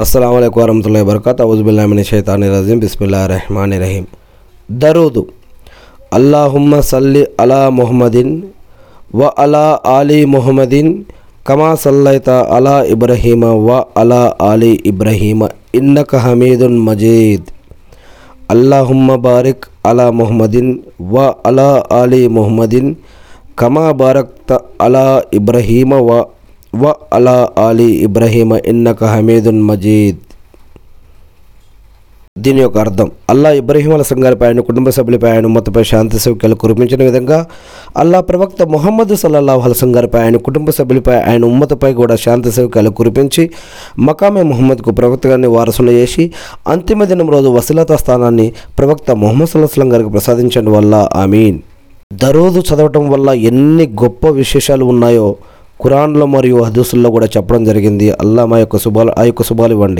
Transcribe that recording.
అస్సలం అయికు వరహతుల్లా వరకత్ అవుజుబుల్లామిని షైతాని రజీం బిస్మిల్లా రెహమాన్ రహీం దరూదు అల్లాహుమ్మ సల్లి అలా ముహమ్మదిన్ వ అలా ఆలి ముహమ్మదిన్ కమా సల్లైత అలా ఇబ్రహీమ వ అలా ఆలి ఇబ్రహీమ ఇన్నక హమీదున్ మజీద్ అల్లాహుమ్మ బారిక్ అలా ముహమ్మదిన్ వ అలా ఆలి ముహమ్మదిన్ కమా బారక్త అలా ఇబ్రహీమ వ వ అలా అలీ ఇబ్రహీమ ఇన్నక హమీదున్ మజీద్ దీని యొక్క అర్థం అల్లా ఇబ్రహీం అల సంగారిపై ఆయన కుటుంబ సభ్యులపై ఆయన ఉమ్మతపై శాంతి సౌఖ్యాలు కురిపించిన విధంగా అల్లా ప్రవక్త మొహమ్మద్ సల్లాహు అలసం గారిపై ఆయన కుటుంబ సభ్యులపై ఆయన ఉమ్మతపై కూడా శాంతి సౌఖ్యాలు కురిపించి మకామే మొహమ్మద్కు ప్రవక్తగాన్ని వారసులు చేసి అంతిమ దినం రోజు వసీలతా స్థానాన్ని ప్రవక్త మొహమ్మద్ సల్లాహం గారికి ప్రసాదించడం వల్ల ఆమీన్. దరోజు చదవటం వల్ల ఎన్ని గొప్ప విశేషాలు ఉన్నాయో ఖురాన్లో మరియు హదీసుల్లో కూడా చెప్పడం జరిగింది. అల్లా మా యొక్క శుభాలు ఆ యొక్క శుభాలు ఇవ్వండి.